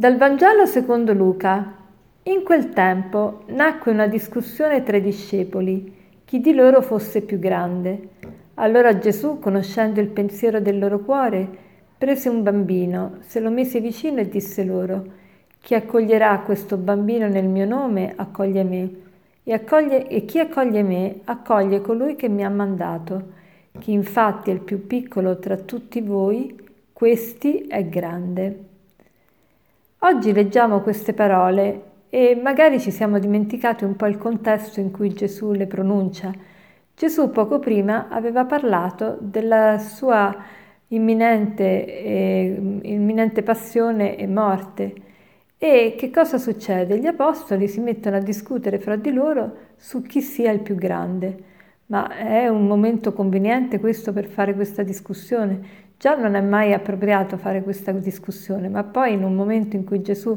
Dal Vangelo secondo Luca. In quel tempo nacque una discussione tra i discepoli, chi di loro fosse più grande. Allora Gesù, conoscendo il pensiero del loro cuore, prese un bambino, se lo mise vicino e disse loro, chi accoglierà questo bambino nel mio nome, accoglie me, e, accoglie, e chi accoglie me, accoglie colui che mi ha mandato. Chi infatti è il più piccolo tra tutti voi, questi è grande. Oggi leggiamo queste parole e magari ci siamo dimenticati un po' il contesto in cui Gesù le pronuncia. Gesù poco prima aveva parlato della sua imminente, eh, imminente passione e morte. E che cosa succede? Gli apostoli si mettono a discutere fra di loro su chi sia il più grande. Ma è un momento conveniente questo per fare questa discussione? Già non è mai appropriato fare questa discussione, ma poi in un momento in cui Gesù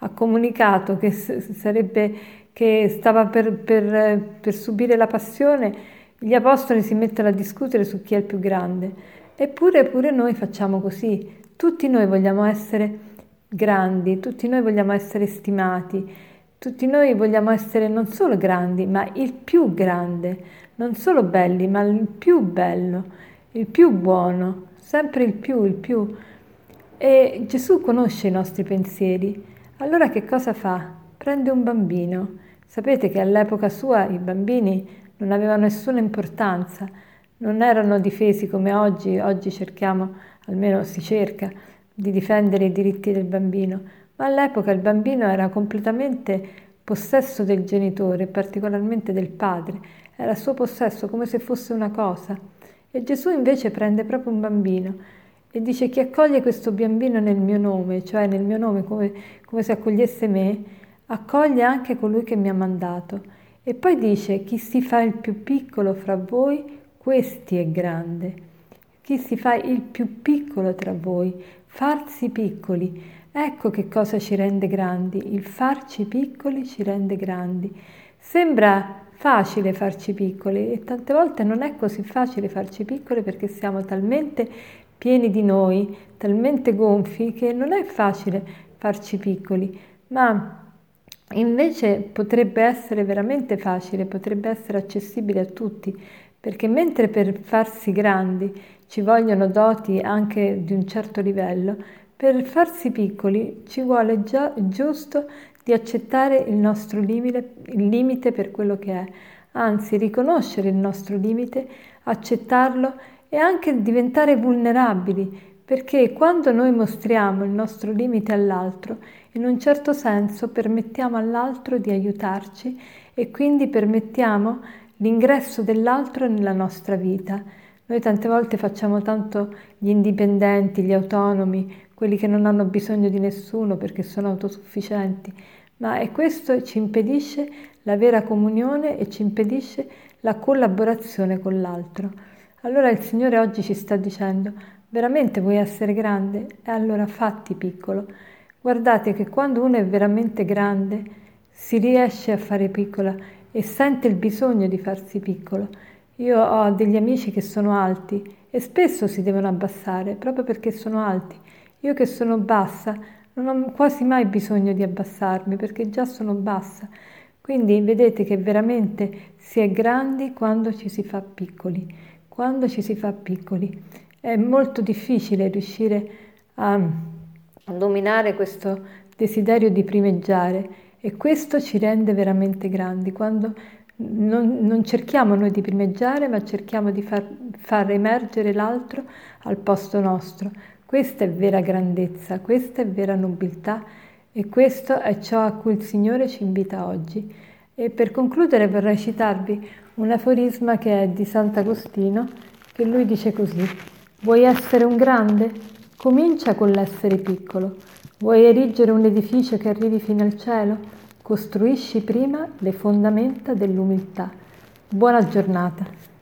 ha comunicato che, sarebbe, che stava per, per, per subire la passione, gli apostoli si mettono a discutere su chi è il più grande. Eppure pure noi facciamo così. Tutti noi vogliamo essere grandi, tutti noi vogliamo essere stimati, tutti noi vogliamo essere non solo grandi, ma il più grande, non solo belli, ma il più bello, il più buono sempre il più, il più. E Gesù conosce i nostri pensieri. Allora che cosa fa? Prende un bambino. Sapete che all'epoca sua i bambini non avevano nessuna importanza, non erano difesi come oggi, oggi cerchiamo, almeno si cerca, di difendere i diritti del bambino, ma all'epoca il bambino era completamente possesso del genitore, particolarmente del padre, era suo possesso come se fosse una cosa. E Gesù invece prende proprio un bambino e dice chi accoglie questo bambino nel mio nome, cioè nel mio nome come, come se accogliesse me, accoglie anche colui che mi ha mandato. E poi dice chi si fa il più piccolo fra voi, questi è grande. Chi si fa il più piccolo tra voi, farsi piccoli. Ecco che cosa ci rende grandi, il farci piccoli ci rende grandi. Sembra facile farci piccoli e tante volte non è così facile farci piccoli perché siamo talmente pieni di noi, talmente gonfi che non è facile farci piccoli, ma invece potrebbe essere veramente facile, potrebbe essere accessibile a tutti, perché mentre per farsi grandi ci vogliono doti anche di un certo livello, per farsi piccoli ci vuole già giusto di accettare il nostro limite, il limite per quello che è, anzi riconoscere il nostro limite, accettarlo e anche diventare vulnerabili, perché quando noi mostriamo il nostro limite all'altro, in un certo senso permettiamo all'altro di aiutarci e quindi permettiamo l'ingresso dell'altro nella nostra vita. Noi tante volte facciamo tanto gli indipendenti, gli autonomi, quelli che non hanno bisogno di nessuno perché sono autosufficienti, ma è questo ci impedisce la vera comunione e ci impedisce la collaborazione con l'altro. Allora il Signore oggi ci sta dicendo, veramente vuoi essere grande? E allora fatti piccolo. Guardate che quando uno è veramente grande si riesce a fare piccola e sente il bisogno di farsi piccolo. Io ho degli amici che sono alti e spesso si devono abbassare proprio perché sono alti io che sono bassa non ho quasi mai bisogno di abbassarmi perché già sono bassa. Quindi vedete che veramente si è grandi quando ci si fa piccoli. Quando ci si fa piccoli. È molto difficile riuscire a dominare questo desiderio di primeggiare e questo ci rende veramente grandi. Quando non, non cerchiamo noi di primeggiare, ma cerchiamo di far, far emergere l'altro al posto nostro. Questa è vera grandezza, questa è vera nobiltà e questo è ciò a cui il Signore ci invita oggi. E per concludere vorrei citarvi un aforisma che è di Sant'Agostino, che lui dice così, vuoi essere un grande? Comincia con l'essere piccolo. Vuoi erigere un edificio che arrivi fino al cielo? Costruisci prima le fondamenta dell'umiltà. Buona giornata.